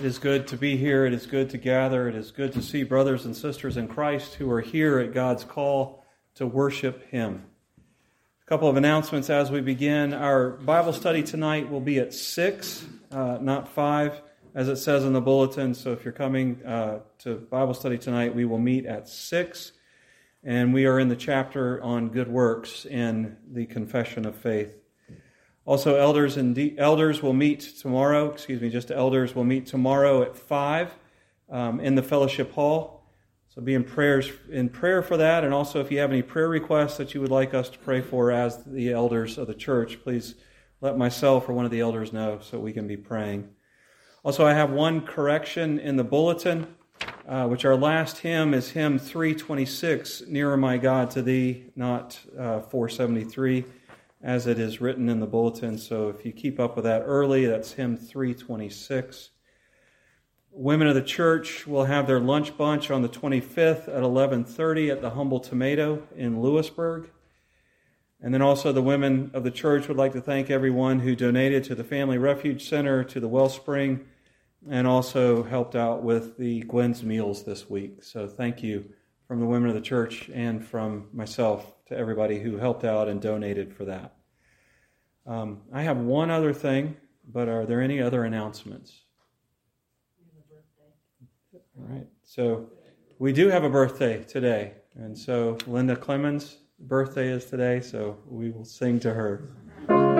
It is good to be here. It is good to gather. It is good to see brothers and sisters in Christ who are here at God's call to worship Him. A couple of announcements as we begin. Our Bible study tonight will be at 6, uh, not 5, as it says in the bulletin. So if you're coming uh, to Bible study tonight, we will meet at 6. And we are in the chapter on good works in the Confession of Faith. Also, elders and de- elders will meet tomorrow. Excuse me, just elders will meet tomorrow at five um, in the fellowship hall. So be in prayers in prayer for that, and also if you have any prayer requests that you would like us to pray for as the elders of the church, please let myself or one of the elders know so we can be praying. Also, I have one correction in the bulletin, uh, which our last hymn is hymn 326, "Nearer My God to Thee," not uh, 473 as it is written in the bulletin. So if you keep up with that early, that's hymn 326. Women of the church will have their lunch bunch on the 25th at 11:30 at the Humble Tomato in Lewisburg. And then also the women of the church would like to thank everyone who donated to the Family Refuge Center, to the Wellspring, and also helped out with the Gwen's meals this week. So thank you from the women of the church and from myself to everybody who helped out and donated for that. Um, I have one other thing, but are there any other announcements? All right. So we do have a birthday today. And so Linda Clemens' birthday is today, so we will sing to her.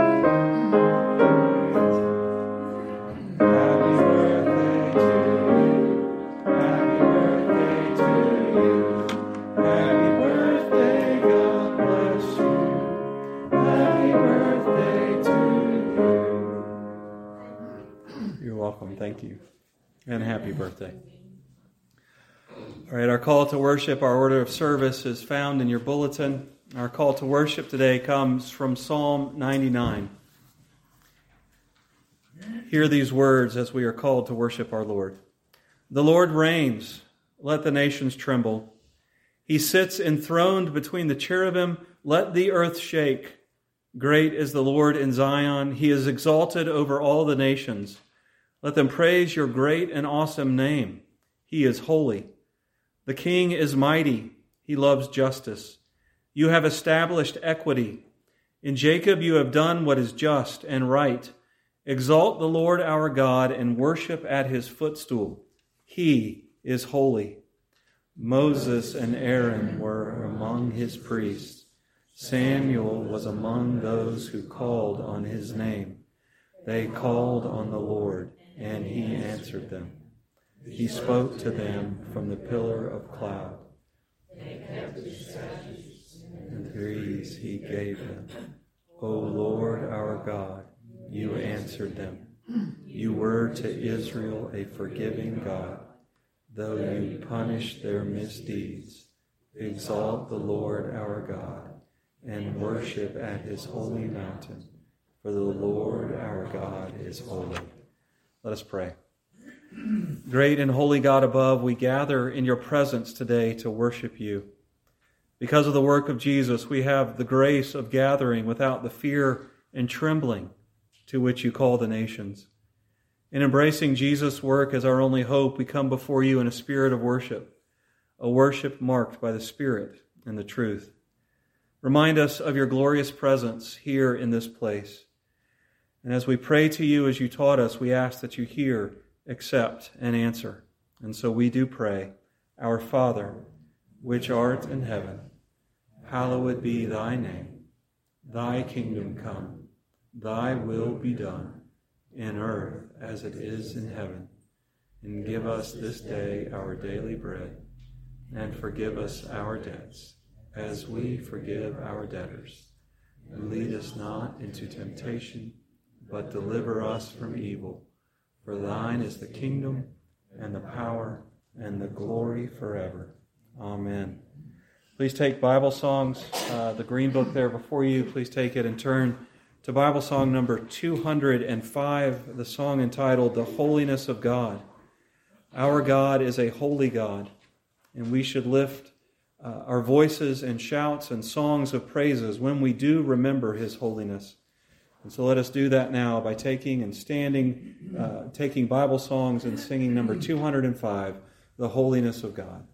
Call to worship, our order of service is found in your bulletin. Our call to worship today comes from Psalm 99. Hear these words as we are called to worship our Lord. The Lord reigns, let the nations tremble. He sits enthroned between the cherubim, let the earth shake. Great is the Lord in Zion, he is exalted over all the nations. Let them praise your great and awesome name. He is holy. The king is mighty. He loves justice. You have established equity. In Jacob you have done what is just and right. Exalt the Lord our God and worship at his footstool. He is holy. Moses and Aaron were among his priests. Samuel was among those who called on his name. They called on the Lord and he answered them. He spoke to them from the pillar of cloud. And these he gave them. O Lord our God, you answered them. You were to Israel a forgiving God. though you punish their misdeeds. Exalt the Lord our God and worship at his holy mountain, for the Lord our God is holy. Let us pray. Great and holy God above, we gather in your presence today to worship you. Because of the work of Jesus, we have the grace of gathering without the fear and trembling to which you call the nations. In embracing Jesus' work as our only hope, we come before you in a spirit of worship, a worship marked by the Spirit and the truth. Remind us of your glorious presence here in this place. And as we pray to you as you taught us, we ask that you hear, accept, and answer. And so we do pray, Our Father, which art in heaven, hallowed be thy name. Thy kingdom come, thy will be done in earth as it is in heaven. And give us this day our daily bread, and forgive us our debts, as we forgive our debtors. And lead us not into temptation, but deliver us from evil. For thine is the kingdom, and the power, and the glory forever. Amen. Please take Bible songs, uh, the green book there before you. Please take it and turn to Bible song number 205, the song entitled The Holiness of God. Our God is a holy God, and we should lift uh, our voices and shouts and songs of praises when we do remember His holiness. And so let us do that now by taking and standing, uh, taking Bible songs and singing number 205, The Holiness of God.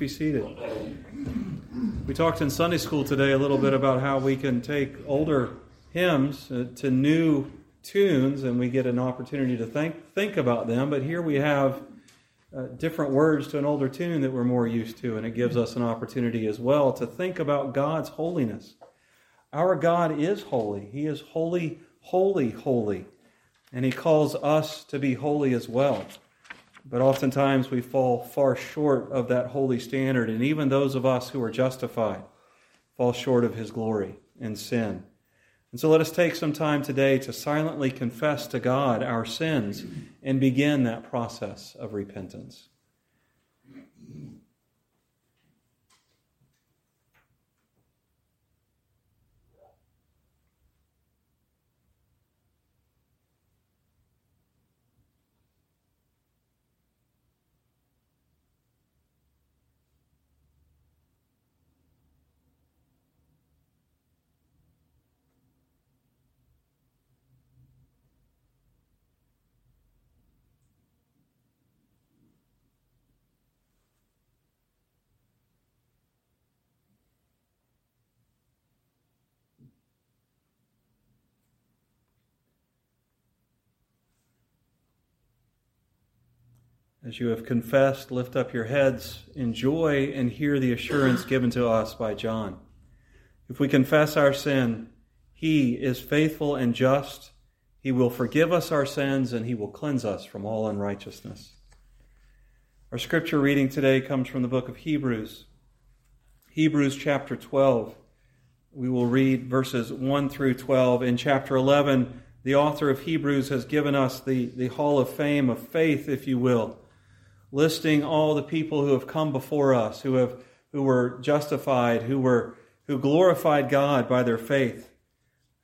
Be seated. We talked in Sunday school today a little bit about how we can take older hymns uh, to new tunes and we get an opportunity to think, think about them. But here we have uh, different words to an older tune that we're more used to, and it gives us an opportunity as well to think about God's holiness. Our God is holy. He is holy, holy, holy. And He calls us to be holy as well. But oftentimes we fall far short of that holy standard, and even those of us who are justified fall short of his glory in sin. And so let us take some time today to silently confess to God our sins and begin that process of repentance. As you have confessed, lift up your heads in joy and hear the assurance given to us by John. If we confess our sin, he is faithful and just. He will forgive us our sins and he will cleanse us from all unrighteousness. Our scripture reading today comes from the book of Hebrews. Hebrews chapter 12. We will read verses 1 through 12. In chapter 11, the author of Hebrews has given us the, the hall of fame of faith, if you will, listing all the people who have come before us, who, have, who were justified, who, were, who glorified God by their faith.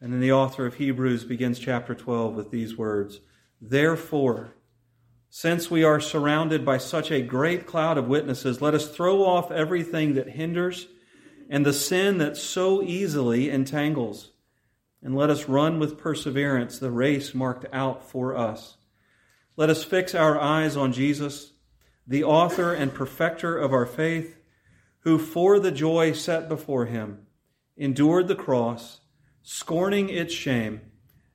And then the author of Hebrews begins chapter 12 with these words Therefore, since we are surrounded by such a great cloud of witnesses, let us throw off everything that hinders and the sin that so easily entangles. And let us run with perseverance the race marked out for us. Let us fix our eyes on Jesus, the author and perfecter of our faith, who for the joy set before him endured the cross, scorning its shame,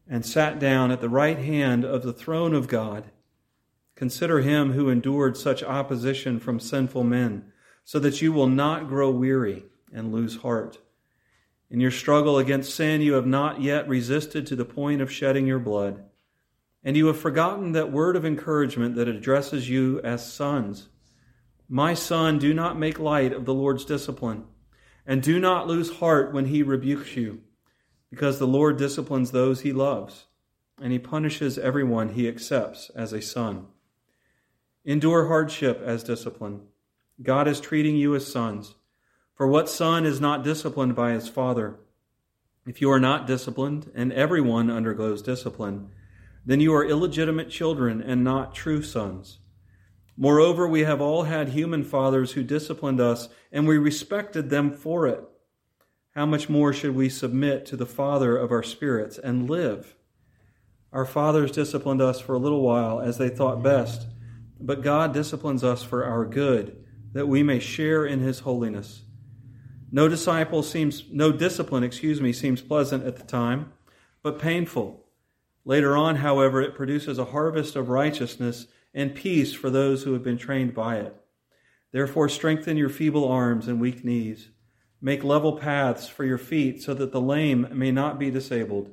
and sat down at the right hand of the throne of God. Consider him who endured such opposition from sinful men, so that you will not grow weary and lose heart. In your struggle against sin, you have not yet resisted to the point of shedding your blood. And you have forgotten that word of encouragement that addresses you as sons. My son, do not make light of the Lord's discipline, and do not lose heart when he rebukes you, because the Lord disciplines those he loves, and he punishes everyone he accepts as a son. Endure hardship as discipline. God is treating you as sons. For what son is not disciplined by his father? If you are not disciplined, and everyone undergoes discipline, then you are illegitimate children and not true sons. Moreover, we have all had human fathers who disciplined us, and we respected them for it. How much more should we submit to the Father of our spirits and live? Our fathers disciplined us for a little while as they thought best, but God disciplines us for our good, that we may share in his holiness. No disciple seems, no discipline, excuse me, seems pleasant at the time, but painful. Later on, however, it produces a harvest of righteousness and peace for those who have been trained by it. Therefore, strengthen your feeble arms and weak knees. Make level paths for your feet so that the lame may not be disabled,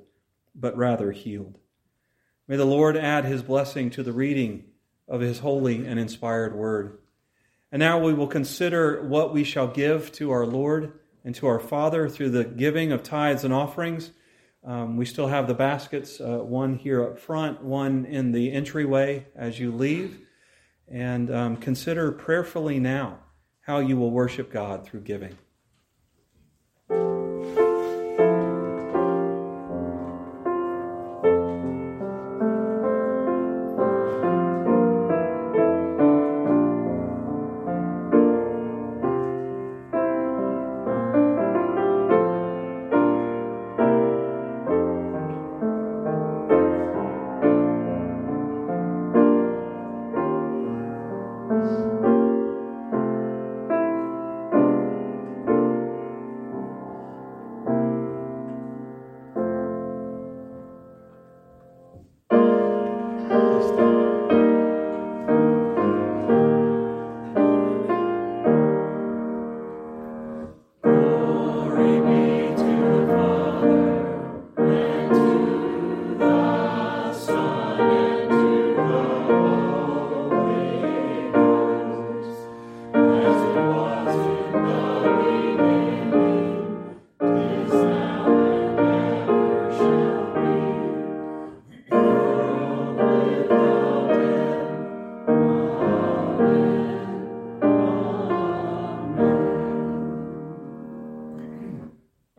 but rather healed. May the Lord add his blessing to the reading of his holy and inspired word. And now we will consider what we shall give to our Lord and to our Father through the giving of tithes and offerings. Um, we still have the baskets, uh, one here up front, one in the entryway as you leave. And um, consider prayerfully now how you will worship God through giving.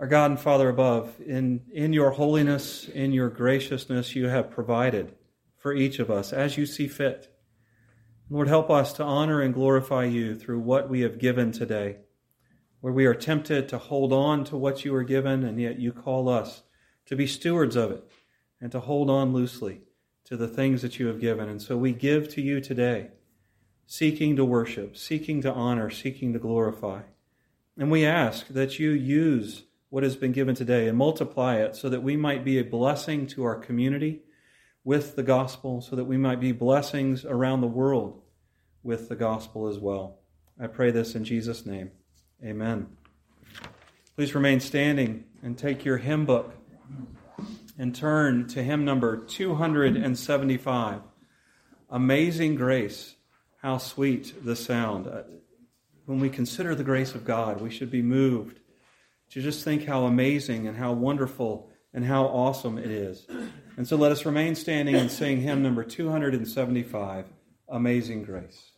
God and Father above, in, in your holiness, in your graciousness, you have provided for each of us as you see fit. Lord, help us to honor and glorify you through what we have given today, where we are tempted to hold on to what you are given, and yet you call us to be stewards of it and to hold on loosely to the things that you have given. And so we give to you today, seeking to worship, seeking to honor, seeking to glorify. And we ask that you use what has been given today and multiply it so that we might be a blessing to our community with the gospel, so that we might be blessings around the world with the gospel as well. I pray this in Jesus' name. Amen. Please remain standing and take your hymn book and turn to hymn number 275 Amazing Grace. How sweet the sound. When we consider the grace of God, we should be moved to just think how amazing and how wonderful and how awesome it is. And so let us remain standing and sing hymn number 275 Amazing Grace.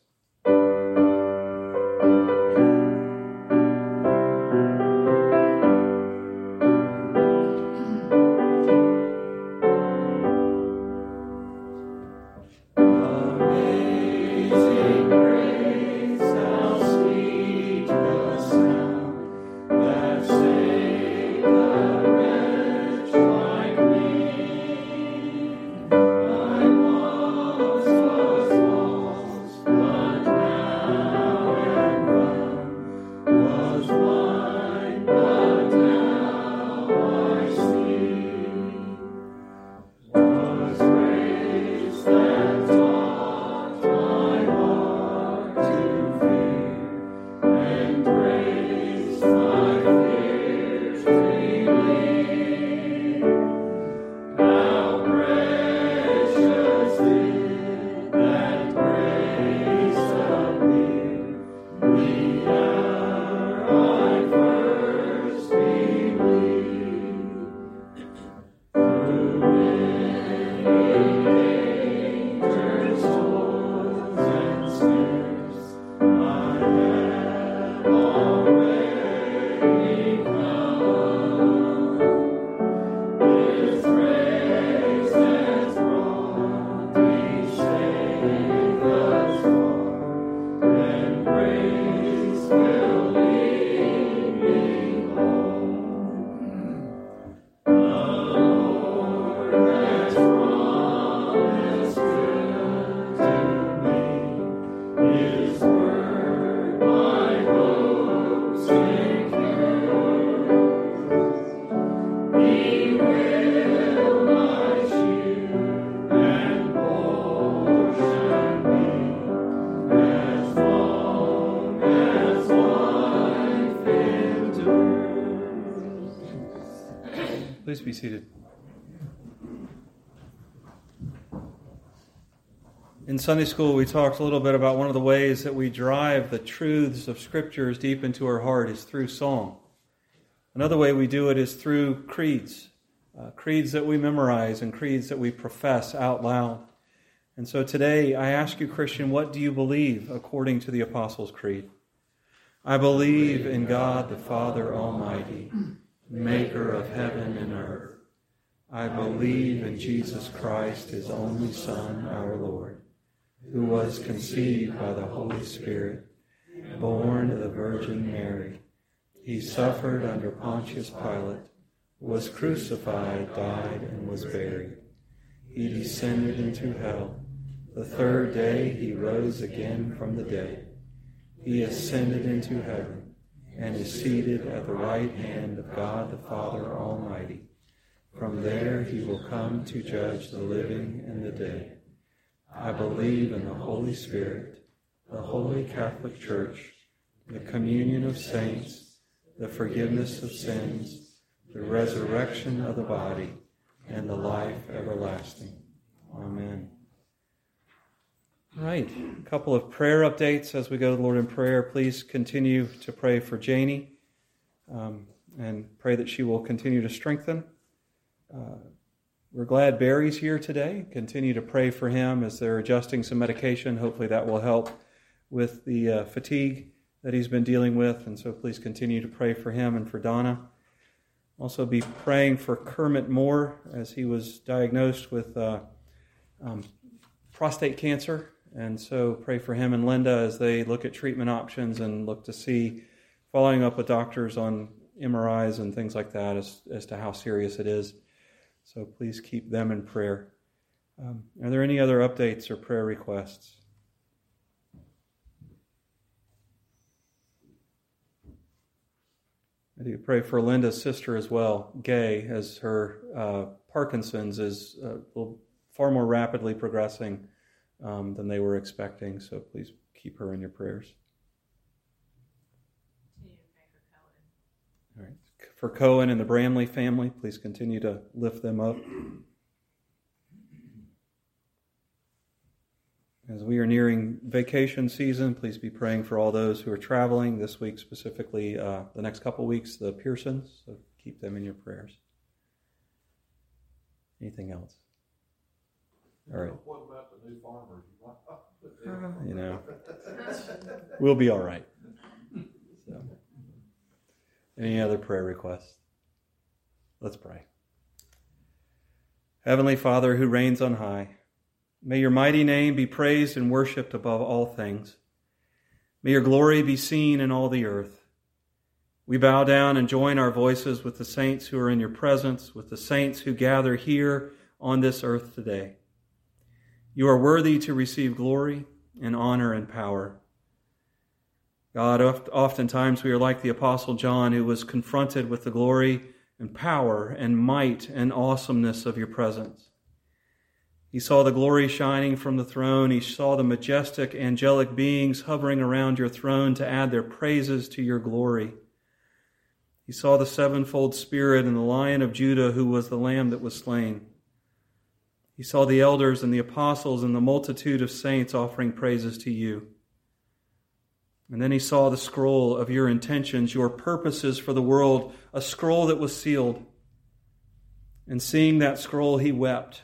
Be seated. In Sunday school, we talked a little bit about one of the ways that we drive the truths of scriptures deep into our heart is through song. Another way we do it is through creeds, uh, creeds that we memorize and creeds that we profess out loud. And so today, I ask you, Christian, what do you believe according to the Apostles' Creed? I believe in God the Father Almighty maker of heaven and earth. I believe in Jesus Christ, his only Son, our Lord, who was conceived by the Holy Spirit, born of the Virgin Mary. He suffered under Pontius Pilate, was crucified, died, and was buried. He descended into hell. The third day he rose again from the dead. He ascended into heaven and is seated at the right hand of God the Father Almighty. From there he will come to judge the living and the dead. I believe in the Holy Spirit, the holy Catholic Church, the communion of saints, the forgiveness of sins, the resurrection of the body, and the life everlasting. Amen. All right, a couple of prayer updates as we go to the Lord in prayer. Please continue to pray for Janie um, and pray that she will continue to strengthen. Uh, we're glad Barry's here today. Continue to pray for him as they're adjusting some medication. Hopefully, that will help with the uh, fatigue that he's been dealing with. And so, please continue to pray for him and for Donna. Also, be praying for Kermit Moore as he was diagnosed with uh, um, prostate cancer and so pray for him and Linda as they look at treatment options and look to see, following up with doctors on MRIs and things like that as, as to how serious it is. So please keep them in prayer. Um, are there any other updates or prayer requests? I do pray for Linda's sister as well, Gay, as her uh, Parkinson's is uh, far more rapidly progressing um, than they were expecting. So please keep her in your prayers. All right. For Cohen and the Bramley family, please continue to lift them up. As we are nearing vacation season, please be praying for all those who are traveling this week, specifically uh, the next couple weeks, the Pearsons. So keep them in your prayers. Anything else? All right. What about the new farmers? You oh, know, we'll be all right. So, any other prayer requests? Let's pray. Heavenly Father who reigns on high, may your mighty name be praised and worshiped above all things. May your glory be seen in all the earth. We bow down and join our voices with the saints who are in your presence, with the saints who gather here on this earth today. You are worthy to receive glory and honor and power. God, oftentimes we are like the Apostle John, who was confronted with the glory and power and might and awesomeness of your presence. He saw the glory shining from the throne. He saw the majestic angelic beings hovering around your throne to add their praises to your glory. He saw the sevenfold Spirit and the Lion of Judah, who was the Lamb that was slain. He saw the elders and the apostles and the multitude of saints offering praises to you. And then he saw the scroll of your intentions, your purposes for the world, a scroll that was sealed. And seeing that scroll, he wept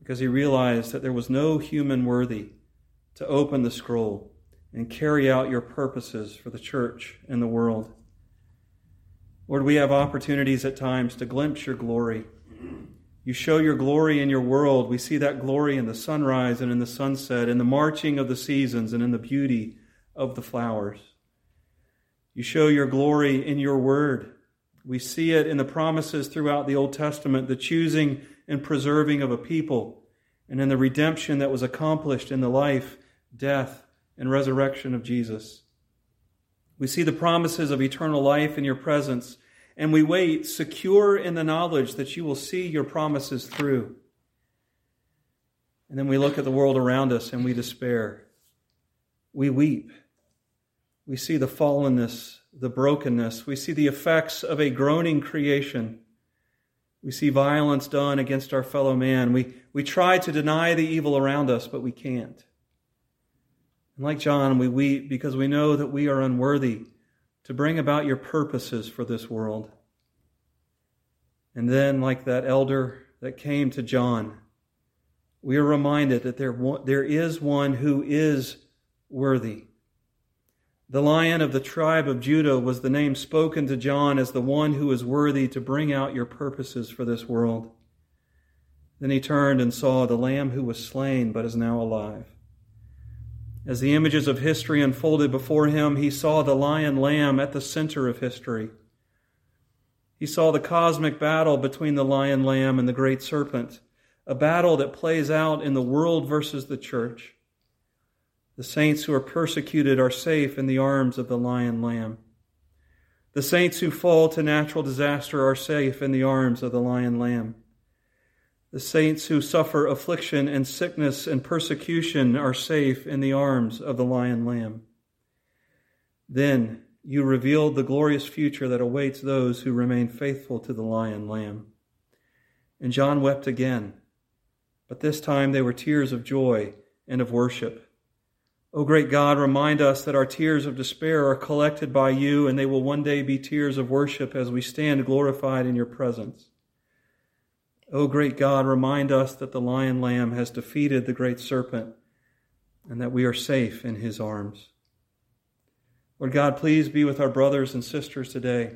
because he realized that there was no human worthy to open the scroll and carry out your purposes for the church and the world. Lord, we have opportunities at times to glimpse your glory you show your glory in your world. We see that glory in the sunrise and in the sunset, in the marching of the seasons and in the beauty of the flowers. You show your glory in your word. We see it in the promises throughout the Old Testament, the choosing and preserving of a people, and in the redemption that was accomplished in the life, death, and resurrection of Jesus. We see the promises of eternal life in your presence and we wait secure in the knowledge that you will see your promises through. And then we look at the world around us and we despair. We weep. We see the fallenness, the brokenness. We see the effects of a groaning creation. We see violence done against our fellow man. We, we try to deny the evil around us, but we can't. And like John, we weep because we know that we are unworthy to bring about your purposes for this world. And then, like that elder that came to John, we are reminded that there, there is one who is worthy. The lion of the tribe of Judah was the name spoken to John as the one who is worthy to bring out your purposes for this world. Then he turned and saw the lamb who was slain but is now alive. As the images of history unfolded before him, he saw the lion lamb at the center of history. He saw the cosmic battle between the lion lamb and the great serpent, a battle that plays out in the world versus the church. The saints who are persecuted are safe in the arms of the lion lamb. The saints who fall to natural disaster are safe in the arms of the lion lamb. The saints who suffer affliction and sickness and persecution are safe in the arms of the lion lamb. Then you revealed the glorious future that awaits those who remain faithful to the lion lamb. And John wept again, but this time they were tears of joy and of worship. O great God, remind us that our tears of despair are collected by you, and they will one day be tears of worship as we stand glorified in your presence. O great God, remind us that the lion lamb has defeated the great serpent and that we are safe in his arms. Lord God, please be with our brothers and sisters today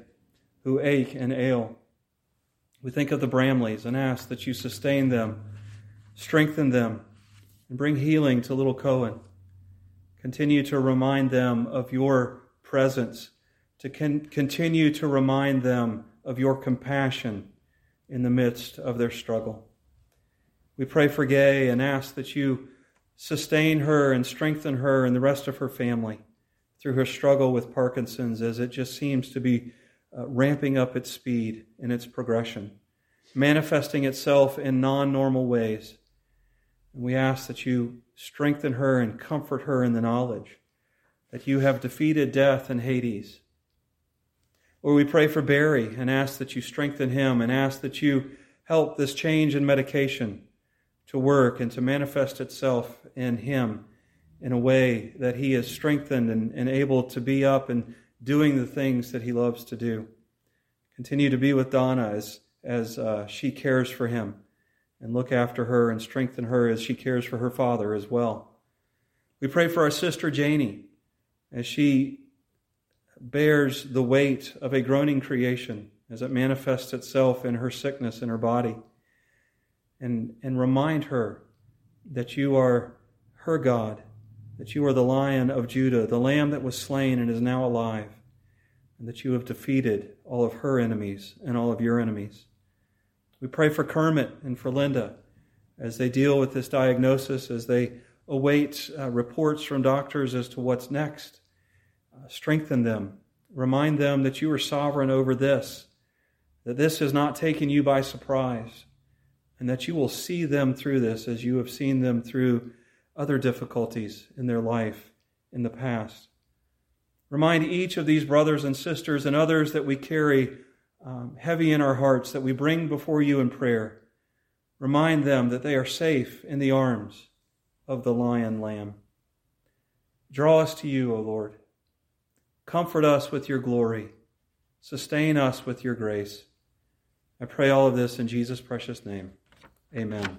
who ache and ail. We think of the Bramleys and ask that you sustain them, strengthen them, and bring healing to little Cohen. Continue to remind them of your presence, to con- continue to remind them of your compassion in the midst of their struggle. We pray for Gay and ask that you sustain her and strengthen her and the rest of her family through her struggle with Parkinson's as it just seems to be uh, ramping up its speed in its progression, manifesting itself in non normal ways. And we ask that you strengthen her and comfort her in the knowledge that you have defeated death and Hades. Lord, we pray for Barry and ask that you strengthen him and ask that you help this change in medication to work and to manifest itself in him in a way that he is strengthened and, and able to be up and doing the things that he loves to do. Continue to be with Donna as, as uh, she cares for him and look after her and strengthen her as she cares for her father as well. We pray for our sister Janie as she bears the weight of a groaning creation as it manifests itself in her sickness in her body. And, and remind her that you are her God, that you are the lion of Judah, the lamb that was slain and is now alive, and that you have defeated all of her enemies and all of your enemies. We pray for Kermit and for Linda as they deal with this diagnosis, as they await uh, reports from doctors as to what's next. Uh, strengthen them. Remind them that you are sovereign over this, that this has not taken you by surprise, and that you will see them through this as you have seen them through other difficulties in their life in the past. Remind each of these brothers and sisters and others that we carry um, heavy in our hearts, that we bring before you in prayer. Remind them that they are safe in the arms of the lion lamb. Draw us to you, O Lord. Comfort us with your glory. Sustain us with your grace. I pray all of this in Jesus' precious name. Amen.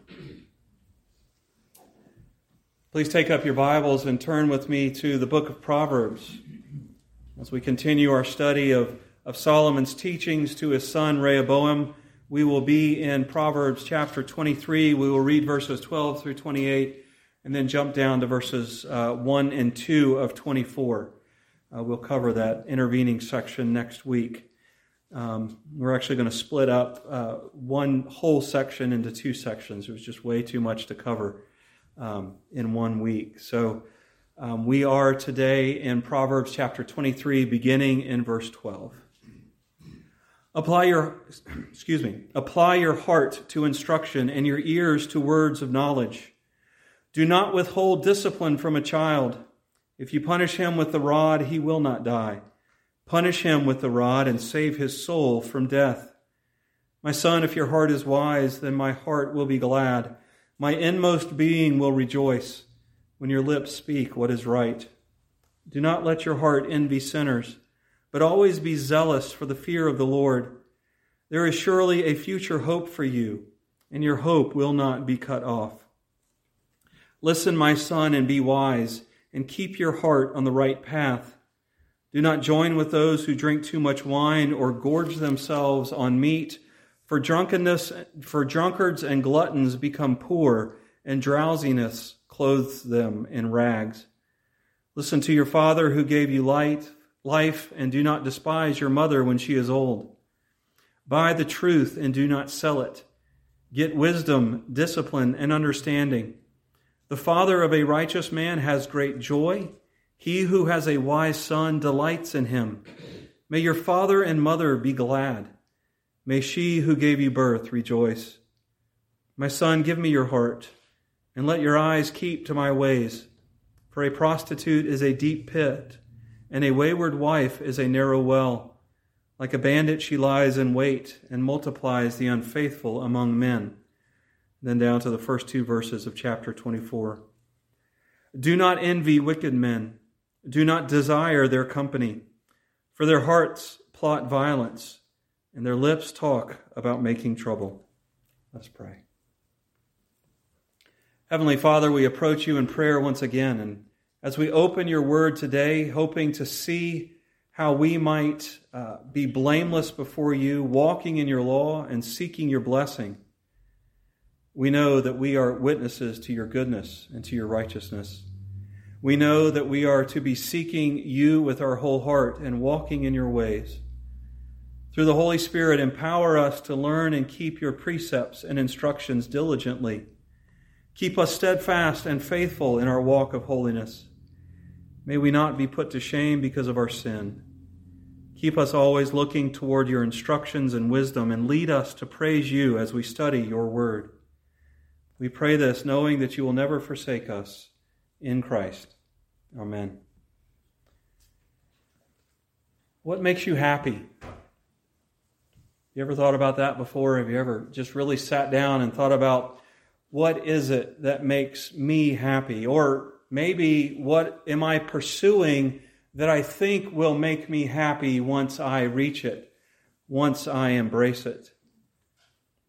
Please take up your Bibles and turn with me to the book of Proverbs as we continue our study of, of Solomon's teachings to his son Rehoboam. We will be in Proverbs chapter 23. We will read verses 12 through 28 and then jump down to verses uh, 1 and 2 of 24. Uh, we'll cover that intervening section next week. Um, we're actually going to split up uh, one whole section into two sections. It was just way too much to cover um, in one week. So um, we are today in Proverbs chapter 23, beginning in verse 12. Apply your, excuse me, apply your heart to instruction and your ears to words of knowledge. Do not withhold discipline from a child if you punish him with the rod, he will not die. Punish him with the rod and save his soul from death. My son, if your heart is wise, then my heart will be glad. My inmost being will rejoice when your lips speak what is right. Do not let your heart envy sinners, but always be zealous for the fear of the Lord. There is surely a future hope for you, and your hope will not be cut off. Listen, my son, and be wise and keep your heart on the right path. Do not join with those who drink too much wine or gorge themselves on meat, for drunkenness, for drunkards and gluttons become poor, and drowsiness clothes them in rags. Listen to your father who gave you light, life, and do not despise your mother when she is old. Buy the truth and do not sell it. Get wisdom, discipline, and understanding. The father of a righteous man has great joy. He who has a wise son delights in him. May your father and mother be glad. May she who gave you birth rejoice. My son, give me your heart, and let your eyes keep to my ways. For a prostitute is a deep pit, and a wayward wife is a narrow well. Like a bandit, she lies in wait and multiplies the unfaithful among men then down to the first two verses of chapter 24. Do not envy wicked men. Do not desire their company, for their hearts plot violence, and their lips talk about making trouble. Let's pray. Heavenly Father, we approach you in prayer once again, and as we open your word today, hoping to see how we might uh, be blameless before you, walking in your law and seeking your blessing. We know that we are witnesses to your goodness and to your righteousness. We know that we are to be seeking you with our whole heart and walking in your ways. Through the Holy Spirit, empower us to learn and keep your precepts and instructions diligently. Keep us steadfast and faithful in our walk of holiness. May we not be put to shame because of our sin. Keep us always looking toward your instructions and wisdom and lead us to praise you as we study your word. We pray this knowing that you will never forsake us in Christ. Amen. What makes you happy? You ever thought about that before? Have you ever just really sat down and thought about what is it that makes me happy? Or maybe what am I pursuing that I think will make me happy once I reach it, once I embrace it?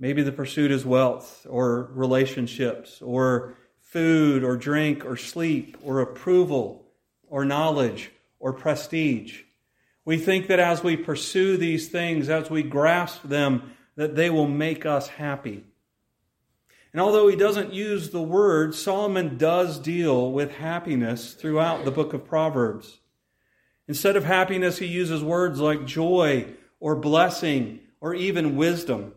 Maybe the pursuit is wealth or relationships or food or drink or sleep or approval or knowledge or prestige. We think that as we pursue these things, as we grasp them, that they will make us happy. And although he doesn't use the word, Solomon does deal with happiness throughout the book of Proverbs. Instead of happiness, he uses words like joy or blessing or even wisdom.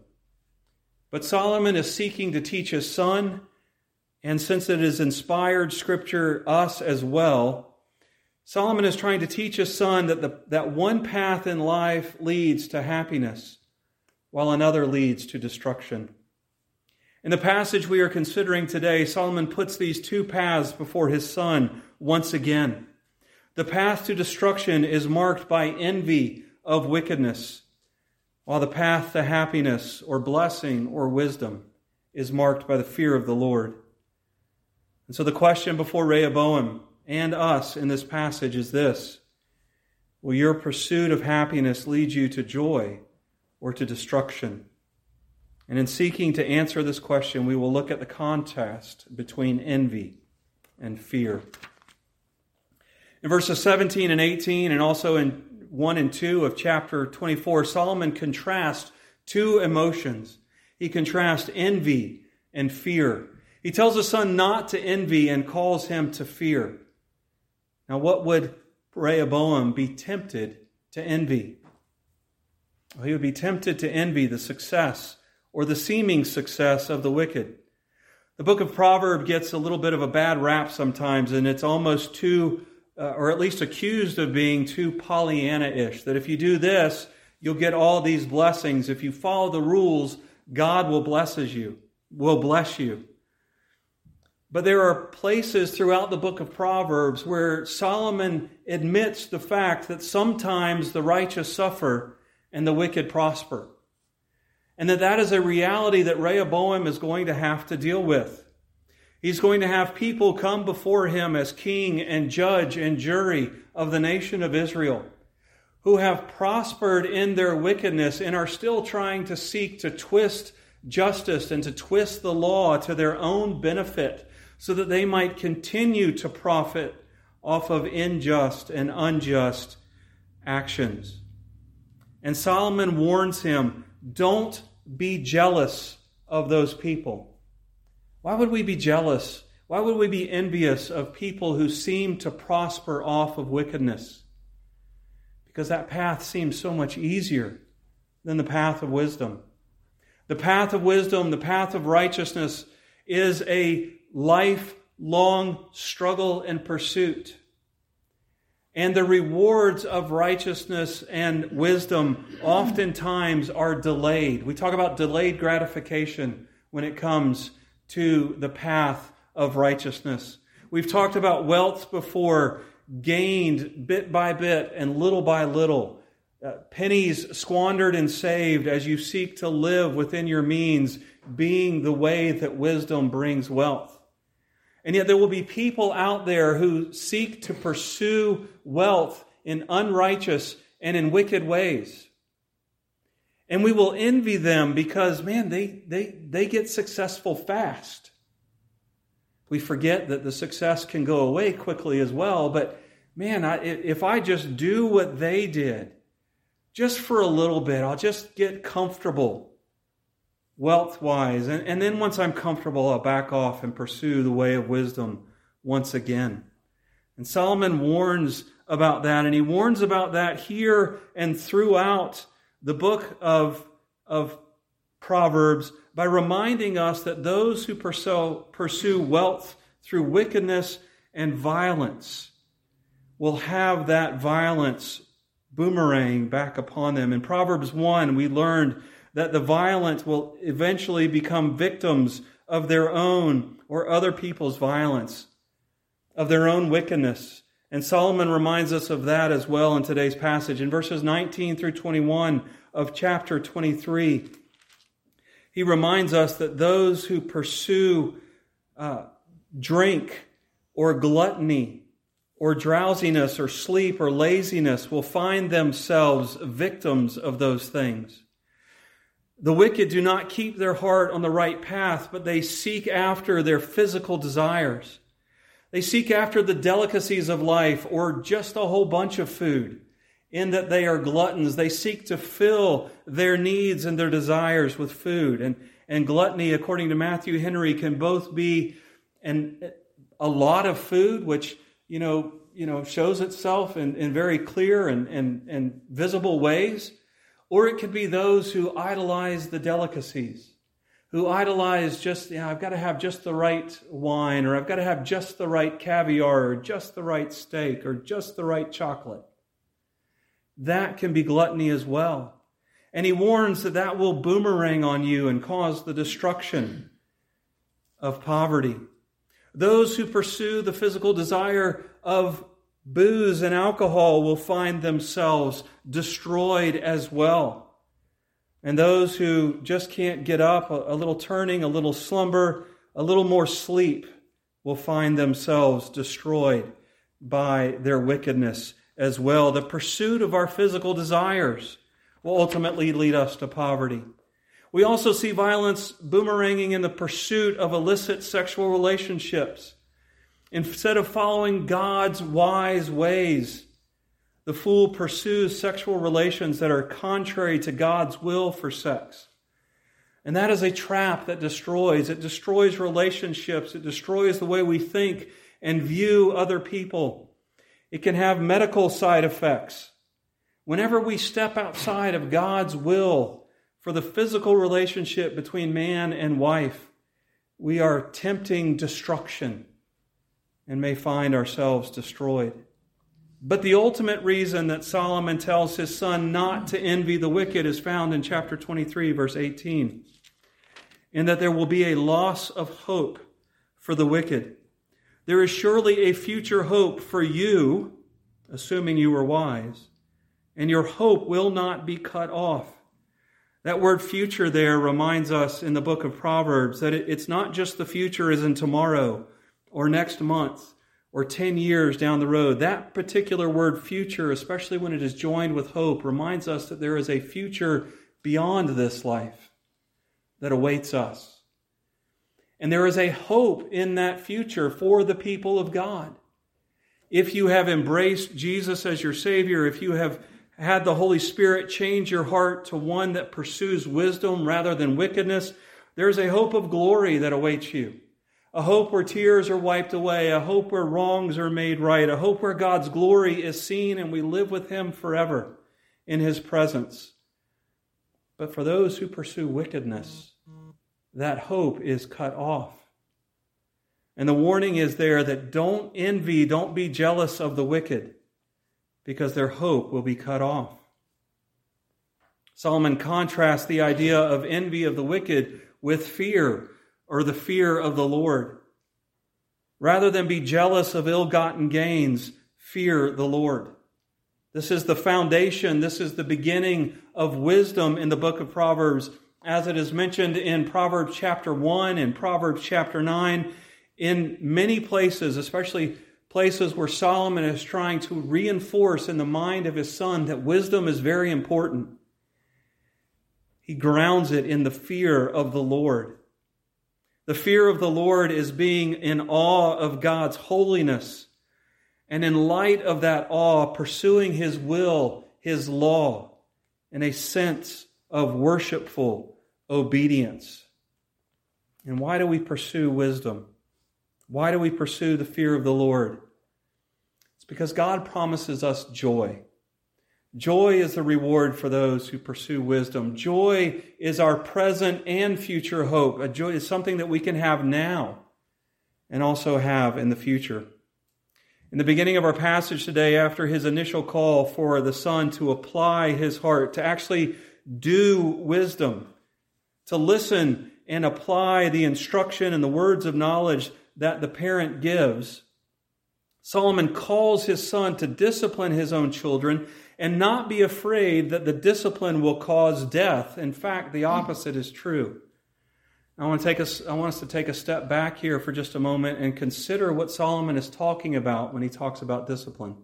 But Solomon is seeking to teach his son, and since it is inspired scripture, us as well, Solomon is trying to teach his son that, the, that one path in life leads to happiness, while another leads to destruction. In the passage we are considering today, Solomon puts these two paths before his son once again. The path to destruction is marked by envy of wickedness, while the path to happiness or blessing or wisdom is marked by the fear of the Lord. And so the question before Rehoboam and us in this passage is this Will your pursuit of happiness lead you to joy or to destruction? And in seeking to answer this question, we will look at the contrast between envy and fear. In verses 17 and 18, and also in 1 and 2 of chapter 24, Solomon contrasts two emotions. He contrasts envy and fear. He tells his son not to envy and calls him to fear. Now, what would Rehoboam be tempted to envy? Well, he would be tempted to envy the success or the seeming success of the wicked. The book of Proverbs gets a little bit of a bad rap sometimes, and it's almost too, uh, or at least accused of being too Pollyanna ish. That if you do this, you'll get all these blessings. If you follow the rules, God will blesses you, will bless you. But there are places throughout the book of Proverbs where Solomon admits the fact that sometimes the righteous suffer and the wicked prosper. And that that is a reality that Rehoboam is going to have to deal with. He's going to have people come before him as king and judge and jury of the nation of Israel who have prospered in their wickedness and are still trying to seek to twist justice and to twist the law to their own benefit so that they might continue to profit off of unjust and unjust actions. And Solomon warns him don't be jealous of those people. Why would we be jealous? Why would we be envious of people who seem to prosper off of wickedness? Because that path seems so much easier than the path of wisdom. The path of wisdom, the path of righteousness, is a lifelong struggle and pursuit. And the rewards of righteousness and wisdom oftentimes are delayed. We talk about delayed gratification when it comes to the path of righteousness. We've talked about wealth before, gained bit by bit and little by little. Uh, pennies squandered and saved as you seek to live within your means, being the way that wisdom brings wealth. And yet there will be people out there who seek to pursue wealth in unrighteous and in wicked ways. And we will envy them because, man, they, they, they get successful fast. We forget that the success can go away quickly as well, but man, I, if I just do what they did, just for a little bit, I'll just get comfortable wealth wise. And, and then once I'm comfortable, I'll back off and pursue the way of wisdom once again. And Solomon warns about that, and he warns about that here and throughout the book of, of Proverbs by reminding us that those who pursue, pursue wealth through wickedness and violence will have that violence boomerang back upon them. In Proverbs 1, we learned that the violent will eventually become victims of their own or other people's violence. of their own wickedness. And Solomon reminds us of that as well in today's passage. In verses 19 through 21 of chapter 23, he reminds us that those who pursue uh, drink or gluttony or drowsiness or sleep or laziness will find themselves victims of those things. The wicked do not keep their heart on the right path, but they seek after their physical desires. They seek after the delicacies of life or just a whole bunch of food, in that they are gluttons. They seek to fill their needs and their desires with food. And, and gluttony, according to Matthew Henry, can both be an, a lot of food, which, you know, you know, shows itself in, in very clear and, and, and visible ways, or it could be those who idolize the delicacies who idolize just, you know, I've got to have just the right wine, or I've got to have just the right caviar, or just the right steak, or just the right chocolate. That can be gluttony as well. And he warns that that will boomerang on you and cause the destruction of poverty. Those who pursue the physical desire of booze and alcohol will find themselves destroyed as well. And those who just can't get up, a, little turning, a little slumber, a little more sleep, will find themselves destroyed by their wickedness as well. The pursuit of our physical desires will ultimately lead us to poverty. We also see violence boomeranging in the pursuit of illicit sexual relationships. Instead of following God's wise ways, the fool pursues sexual relations that are contrary to God's will for sex. And that is a trap that destroys. It destroys relationships. It destroys the way we think and view other people. It can have medical side effects. Whenever we step outside of God's will for the physical relationship between man and wife, we are tempting destruction and may find ourselves destroyed. But the ultimate reason that Solomon tells his son not to envy the wicked is found in chapter 23, verse 18. In that there will be a loss of hope for the wicked. There is surely a future hope for you, assuming you are wise, and your hope will not be cut off. That word future there reminds us in the book of Proverbs that it's not just the future is in tomorrow or next month or 10 years down the road. That particular word future, especially when it is joined with hope, reminds us that there is a future beyond this life that awaits us. And there is a hope in that future for the people of God. If you have embraced Jesus as your Savior, if you have had the Holy Spirit change your heart to one that pursues wisdom rather than wickedness, there's a hope of glory that awaits you a hope where tears are wiped away, a hope where wrongs are made right, a hope where God's glory is seen and we live with Him forever in His presence. But for those who pursue wickedness, that hope is cut off. And the warning is there that don't envy, don't be jealous of the wicked, because their hope will be cut off. Solomon contrasts the idea of envy of the wicked with fear or the fear of the Lord. Rather than be jealous of ill gotten gains, fear the Lord. This is the foundation, this is the beginning of wisdom in the book of Proverbs, as it is mentioned in Proverbs chapter 1 and Proverbs chapter 9. In many places, especially places where Solomon is trying to reinforce in the mind of his son that wisdom is very important. He grounds it in the fear of the Lord. The fear of the Lord is being in awe of God's holiness. And in light of that awe, pursuing His will, His law, in a sense of worshipful obedience. And why do we pursue wisdom? Why do we pursue the fear of the Lord? It's because God promises us joy. Joy is the reward for those who pursue wisdom. Joy is our present and future hope. A joy is something that we can have now and also have in the future. In the beginning of our passage today, after his initial call for the son to apply his heart, to actually do wisdom, to listen and apply the instruction and the words of knowledge that the parent gives, Solomon calls his son to discipline his own children and not be afraid that the discipline will cause death. In fact, the opposite is true. I want, to take us, I want us to take a step back here for just a moment and consider what Solomon is talking about when he talks about discipline.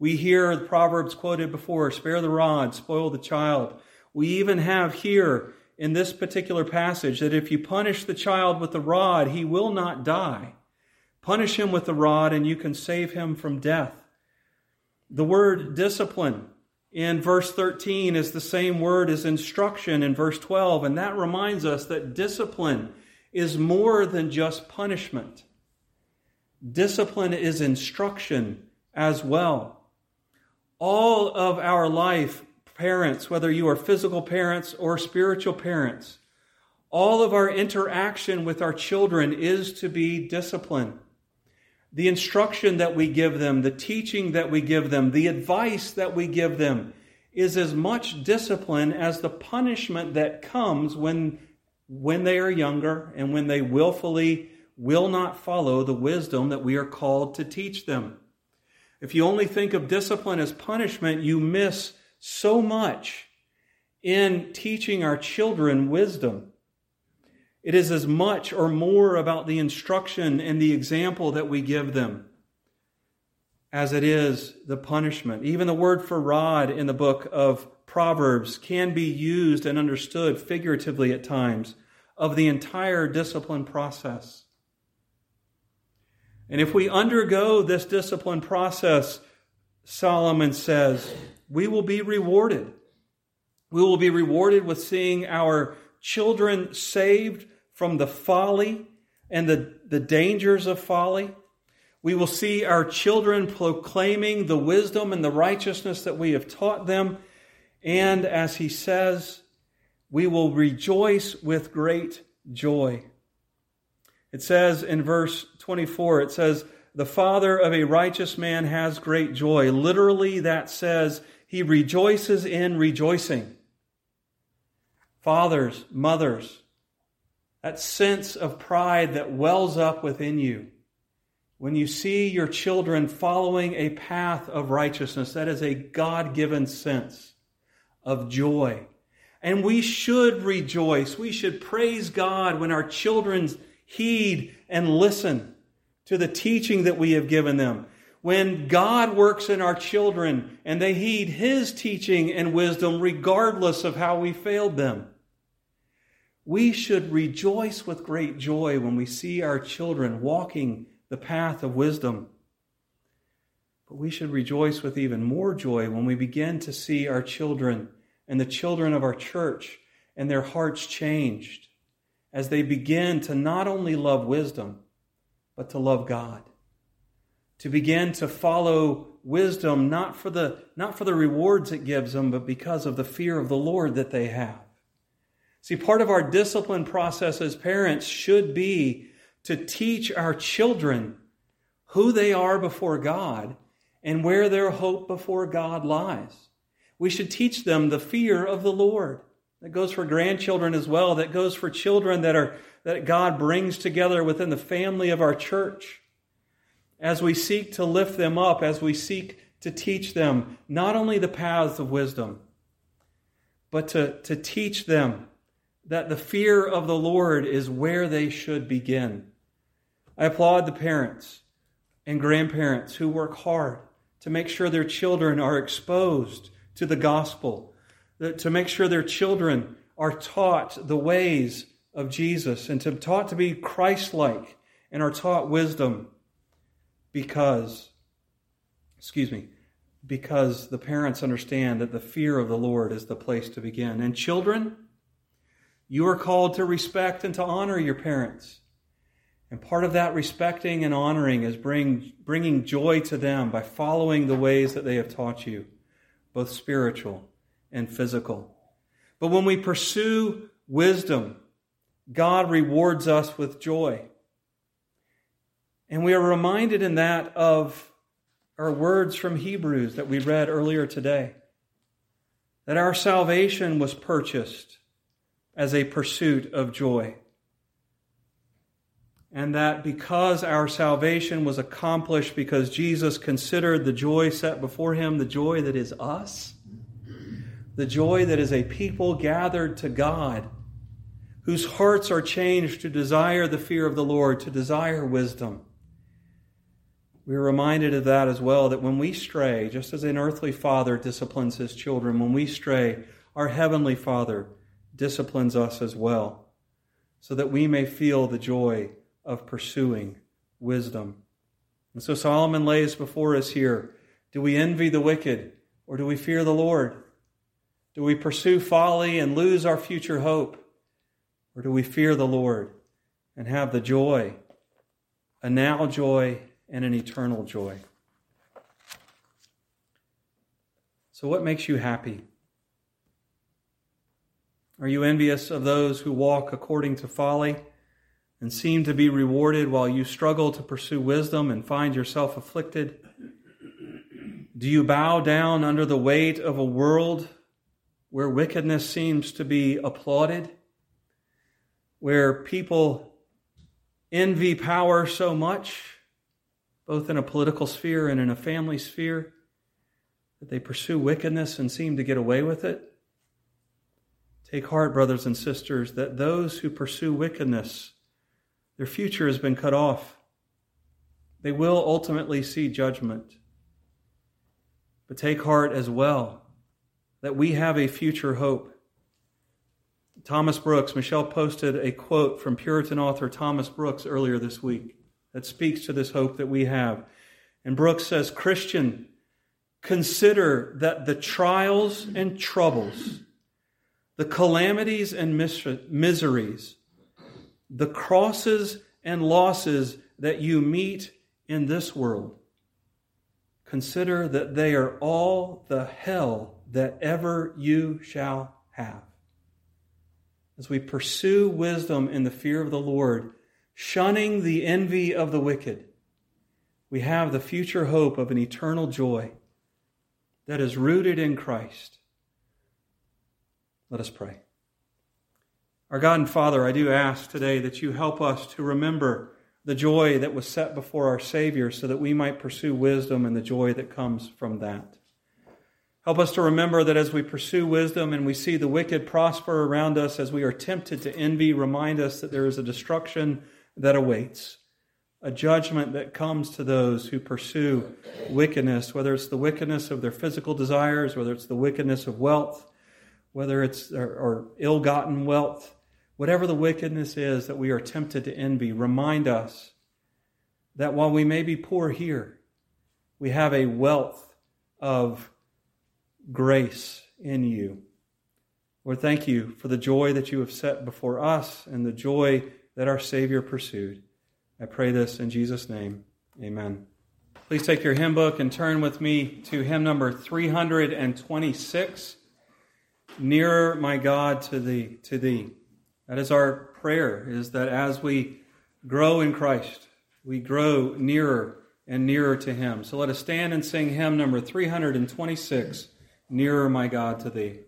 We hear the Proverbs quoted before spare the rod, spoil the child. We even have here in this particular passage that if you punish the child with the rod, he will not die. Punish him with the rod, and you can save him from death. The word discipline in verse 13 is the same word as instruction in verse 12, and that reminds us that discipline is more than just punishment. Discipline is instruction as well. All of our life, parents, whether you are physical parents or spiritual parents, all of our interaction with our children is to be discipline the instruction that we give them, the teaching that we give them, the advice that we give them is as much discipline as the punishment that comes when, when they are younger and when they willfully will not follow the wisdom that we are called to teach them. If you only think of discipline as punishment, you miss so much in teaching our children wisdom. It is as much or more about the instruction and the example that we give them as it is the punishment. Even the word for rod in the book of Proverbs can be used and understood figuratively at times of the entire discipline process. And if we undergo this discipline process, Solomon says, we will be rewarded. We will be rewarded with seeing our children saved from the folly and the, the dangers of folly. We will see our children proclaiming the wisdom and the righteousness that we have taught them. And as he says, we will rejoice with great joy. It says in verse 24, it says, The father of a righteous man has great joy. Literally, that says he rejoices in rejoicing. Fathers, mothers, that sense of pride that wells up within you. When you see your children following a path of righteousness, that is a God given sense of joy. And we should rejoice. We should praise God when our children heed and listen to the teaching that we have given them. When God works in our children and they heed His teaching and wisdom regardless of how we failed them. We should rejoice with great joy when we see our children walking the path of wisdom. But we should rejoice with even more joy when we begin to see our children and the children of our church and their hearts changed as they begin to not only love wisdom, but to love God. To begin to follow wisdom not for the, not for the rewards it gives them, but because of the fear of the Lord that they have. See, part of our discipline process as parents should be to teach our children who they are before God and where their hope before God lies. We should teach them the fear of the Lord. That goes for grandchildren as well. That goes for children that are that God brings together within the family of our church. As we seek to lift them up, as we seek to teach them not only the paths of wisdom, but to, to teach them that the fear of the Lord is where they should begin. I applaud the parents and grandparents who work hard to make sure their children are exposed to the gospel, to make sure their children are taught the ways of Jesus and to be taught to be Christ-like and are taught wisdom because excuse me because the parents understand that the fear of the Lord is the place to begin. And children, you are called to respect and to honor your parents. And part of that respecting and honoring is bring, bringing joy to them by following the ways that they have taught you, both spiritual and physical. But when we pursue wisdom, God rewards us with joy. And we are reminded in that of our words from Hebrews that we read earlier today that our salvation was purchased as a pursuit of joy. and that because our salvation was accomplished because Jesus considered the joy set before him, the joy that is us, the joy that is a people gathered to God, whose hearts are changed to desire the fear of the Lord, to desire wisdom. We are reminded of that as well, that when we stray, just as an earthly father disciplines his children, when we stray, our heavenly Father disciplines us as well, so that we may feel the joy of pursuing wisdom. And so Solomon lays before us here do we envy the wicked or do we fear the Lord? Do we pursue folly and lose our future hope? Or do we fear the Lord and have the joy, a now joy and an eternal joy? So, what makes you happy? Are you envious of those who walk according to folly? and seem to be rewarded while you struggle to pursue wisdom and find yourself afflicted? Do you bow down under the weight of a world where wickedness seems to be applauded? Where people envy power so much, both in a political sphere and in a family sphere, that they pursue wickedness and seem to get away with it? Take heart, brothers and sisters, that those who pursue wickedness their future has been cut off. They will ultimately see judgment. But take heart as well that we have a future hope. Thomas Brooks, Michelle posted a quote from Puritan author Thomas Brooks earlier this week that speaks to this hope that we have. And Brooks says, Christian, consider that the trials and troubles, the calamities and miseries, the crosses and losses that you meet in this world, consider that they are all the hell that ever you shall have. As we pursue wisdom in the fear of the Lord, shunning the envy of the wicked, we have the future hope of an eternal joy that is rooted in Christ. Let us pray. Our God and Father, I do ask today that you help us to remember the joy that was set before our Savior so that we might pursue wisdom and the joy that comes from that. Help us to remember that as we pursue wisdom and we see the wicked prosper around us, as we are tempted to envy, remind us that there is a destruction that awaits, a judgment that comes to those who pursue wickedness, whether it's the wickedness of their physical desires, whether it's the wickedness of wealth, whether it's or, or ill gotten wealth whatever the wickedness is that we are tempted to envy, remind us that while we may be poor here, we have a wealth of grace in you. Lord, thank you for the joy that you have set before us and the joy that our Savior pursued. I pray this in Jesus' name. Amen. Please take your hymn book and turn with me to hymn number 326 Nearer, my God, to thee, to thee. That is our prayer, is that as we grow in Christ, we grow nearer and nearer to Him. So let us stand and sing hymn number 326, Nearer, My God, to Thee.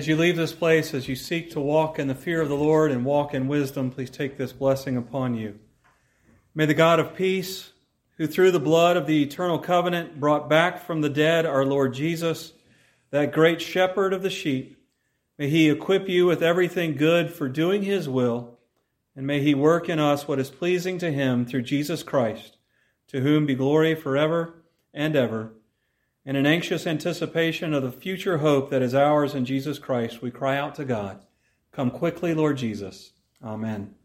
As you leave this place, as you seek to walk in the fear of the Lord and walk in wisdom, please take this blessing upon you. May the God of peace, who through the blood of the eternal covenant brought back from the dead our Lord Jesus, that great shepherd of the sheep, may he equip you with everything good for doing his will, and may he work in us what is pleasing to him through Jesus Christ, to whom be glory forever and ever. In an anxious anticipation of the future hope that is ours in Jesus Christ, we cry out to God, Come quickly, Lord Jesus. Amen.